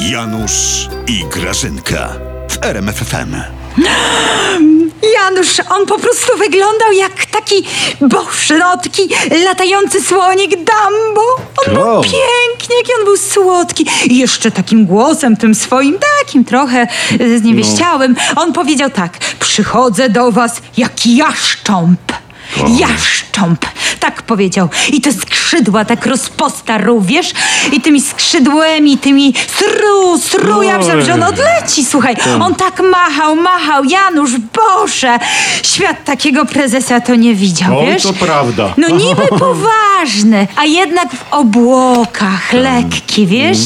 Janusz i Grażynka w RMFFM. Janusz, on po prostu wyglądał jak taki bożnotki, latający słonik Dumbo. On był To. piękny, jaki on był słodki. I jeszcze takim głosem, tym swoim, takim trochę e, zniewieściałym. On powiedział tak, przychodzę do was jak jaszcząb. Jaszcząb, tak powiedział. I te skrzydła tak rozpostarł, wiesz? I tymi skrzydłami, tymi stru, stru, ja myślałam, że on odleci, słuchaj. On tak machał, machał, Janusz, Boże! Świat takiego prezesa to nie widział, wiesz? to prawda. No niby poważny, a jednak w obłokach, lekki, wiesz?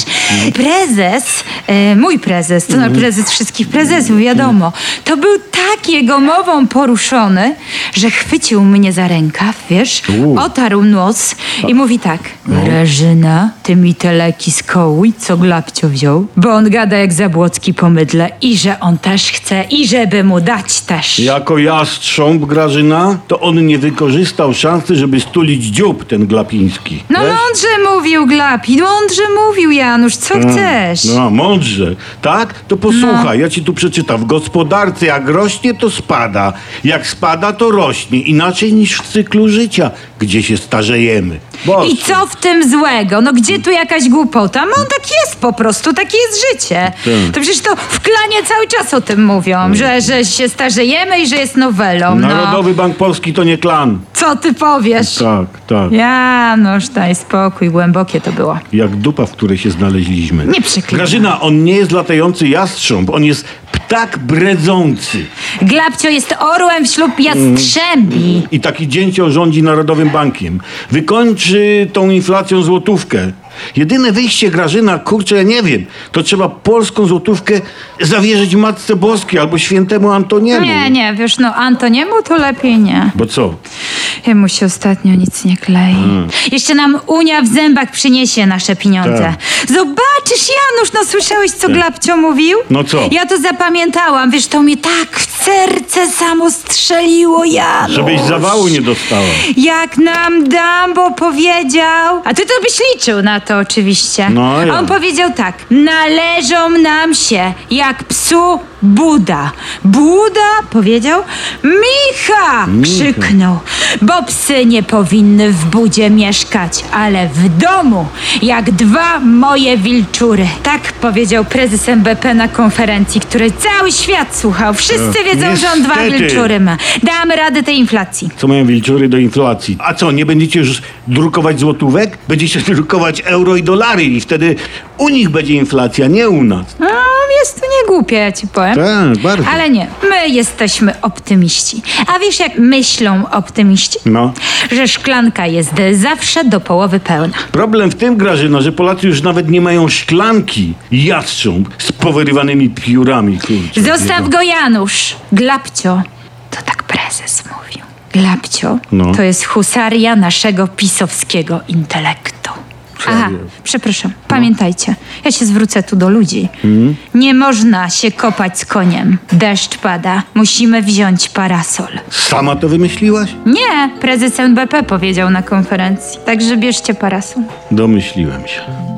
Prezes, e, mój prezes, to Mhm. no prezes wszystkich prezesów, wiadomo, to był tak jego mową poruszony, że chwycił mnie za rękaw, wiesz? Otarł nos i mówi tak. No. Grażyna, ty mi te leki skołuj, co Glapcio wziął, bo on gada jak Zabłocki po mydle i że on też chce i żeby mu dać też. Jako jastrząb Grażyna, to on nie wykorzystał szansy, żeby stulić dziób ten Glapiński. No Wiesz? mądrze mówił Glapi, mądrze mówił Janusz, co chcesz? No, mądrze. Tak? To posłuchaj, ja ci tu przeczytam. W gospodarce jak rośnie, to spada. Jak spada, to rośnie. Inaczej niż w cyklu życia, gdzie się starzejemy. Boże. I co w tym złego? No gdzie tu jakaś głupota? No on tak jest po prostu, takie jest życie. Tak. To przecież to w klanie cały czas o tym mówią, że, że się starzejemy i że jest nowelą. No. Narodowy Bank Polski to nie klan. Co ty powiesz? Tak, tak. Janusz, daj spokój, głębokie to było. Jak dupa, w której się znaleźliśmy. Nie przyklinaj. Grażyna, on nie jest latający jastrząb, on jest ptak bredzący. Glapcio jest orłem wśród jastrzębi. I taki dzięcioł rządzi Narodowym Bankiem. Wykończy tą inflacją złotówkę. Jedyne wyjście Grażyna, kurczę, ja nie wiem, to trzeba polską złotówkę zawierzyć Matce Boskiej albo świętemu Antoniemu. Nie, nie, wiesz, no Antoniemu to lepiej nie. Bo co? Jemu się ostatnio nic nie klei. Jeszcze nam Unia w zębach przyniesie nasze pieniądze. Tak. Zobaczysz, Janusz, no słyszałeś, co Glapcio mówił? No co? Ja to zapamiętałam, wiesz, to mnie tak w serce samo strzeliło, Janusz. Żebyś zawału nie dostała. Jak nam Dumbo powiedział, a ty to byś liczył na to oczywiście. No, ja. On powiedział tak, należą nam się jak psu Buda. Buda powiedział, Micha! krzyknął, bo psy nie powinny w budzie mieszkać, ale w domu, jak dwa moje wilczury. Tak powiedział prezes MBP na konferencji, której cały świat słuchał. Wszyscy E, wiedzą, że on dwa niestety. wilczury ma. Damy radę tej inflacji. Co mają wilczury do inflacji? A co, nie będziecie już drukować złotówek? Będziecie drukować euro i dolary i wtedy u nich będzie inflacja, nie u nas. No, jest to nie głupie, ja ci powiem. Tak, bardzo. Ale nie, my jesteśmy optymiści. A wiesz, jak myślą optymiści? No. Że szklanka jest zawsze do połowy pełna. Problem w tym, Grażyna, że Polacy już nawet nie mają szklanki jastrząb z powyrywanymi piórami. Kurczę. Zostaw go, Janusz. Glapcio, to tak prezes mówił. Glapcio No. to jest husaria naszego pisowskiego intelektu. Aha, przepraszam, pamiętajcie, ja się zwrócę tu do ludzi. Hmm? Nie można się kopać z koniem. Deszcz pada, musimy wziąć parasol. Sama to wymyśliłaś? Nie, prezes NBP powiedział na konferencji. Także bierzcie parasol. Domyśliłem się.